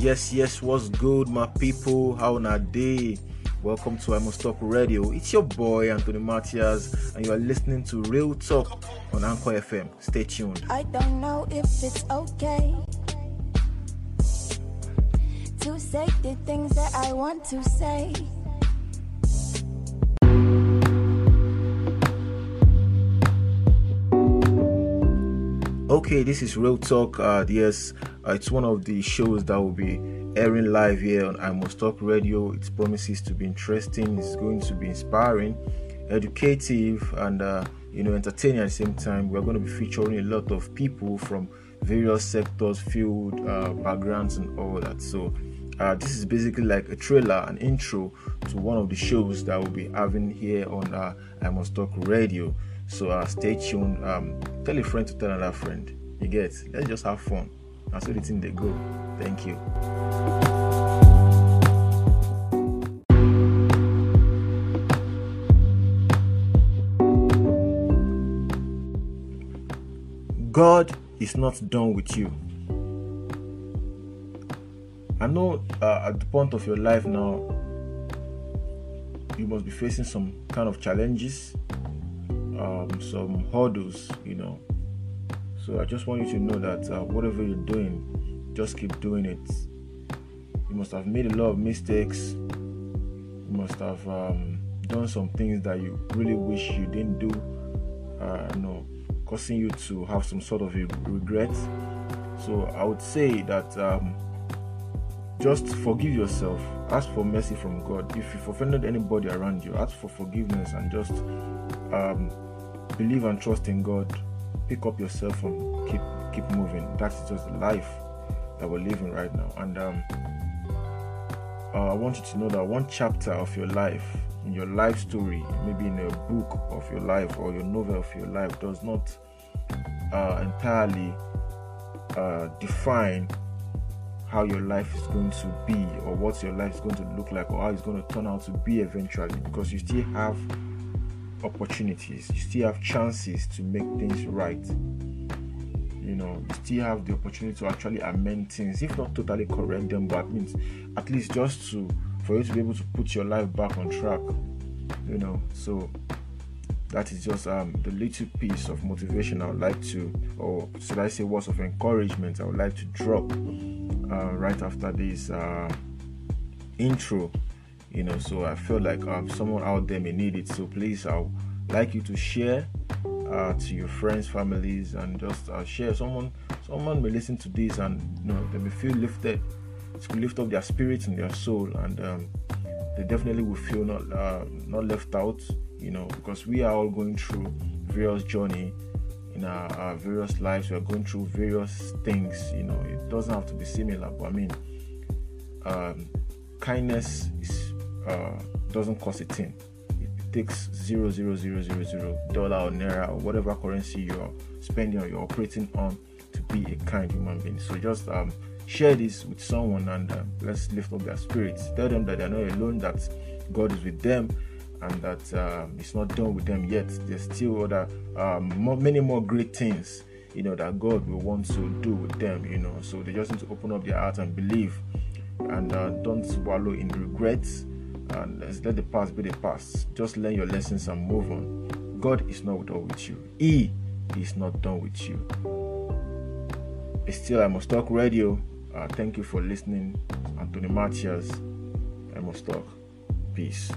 Yes, yes, what's good, my people? How na day? Welcome to I Must Talk Radio. It's your boy Anthony Matias, and you are listening to Real Talk on Anchor FM. Stay tuned. I don't know if it's okay to say the things that I want to say. Okay, this is Real Talk. Uh, yes, uh, it's one of the shows that will be airing live here on I Must Talk Radio. It promises to be interesting. It's going to be inspiring, educative, and uh, you know entertaining at the same time. We're going to be featuring a lot of people from various sectors, field uh, backgrounds, and all that. So. Uh, this is basically like a trailer, an intro to one of the shows that we'll be having here on uh, I Must Talk Radio. So uh, stay tuned. Um, tell a friend to tell another friend. You get? Let's just have fun. That's where the thing they go. Thank you. God is not done with you. I know uh, at the point of your life now, you must be facing some kind of challenges, um, some hurdles, you know. So I just want you to know that uh, whatever you're doing, just keep doing it. You must have made a lot of mistakes. You must have um, done some things that you really wish you didn't do. Uh, you know, causing you to have some sort of a regret. So I would say that um, just forgive yourself. Ask for mercy from God. If you've offended anybody around you, ask for forgiveness and just um, believe and trust in God. Pick up yourself and keep keep moving. That's just the life that we're living right now. And um, uh, I want you to know that one chapter of your life, in your life story, maybe in a book of your life or your novel of your life, does not uh, entirely uh, define how your life is going to be or what your life is going to look like or how it's going to turn out to be eventually because you still have opportunities. You still have chances to make things right. You know you still have the opportunity to actually amend things if not totally correct them but means at least just to for you to be able to put your life back on track you know. So that is just um, the little piece of motivation I would like to, or should I say, words of encouragement I would like to drop uh, right after this uh, intro. You know, so I feel like um, someone out there may need it. So please, I would like you to share uh, to your friends, families, and just uh, share. Someone, someone may listen to this and you know they may feel lifted. It will lift up their spirit and their soul, and um, they definitely will feel not uh, not left out you know because we are all going through various journey in our, our, various lives we are going through various things you know it doesn't have to be similar but i mean um, kindness is uh, doesn't cost a thing it takes zero zero zero zero zero dollar or naira or whatever currency you're spending or you're operating on to be a kind human being so just um, share this with someone and uh, let's lift up their spirits tell them that they're not alone that god is with them and that um, it's not done with them yet. There's still other um, many more great things, you know, that God will want to do with them, you know. So they just need to open up their heart and believe, and uh, don't wallow in regrets. And let the past be the past. Just learn your lessons and move on. God is not done with you. He is not done with you. It's still I must talk radio. Uh, thank you for listening, Anthony Matias. I must talk. Peace.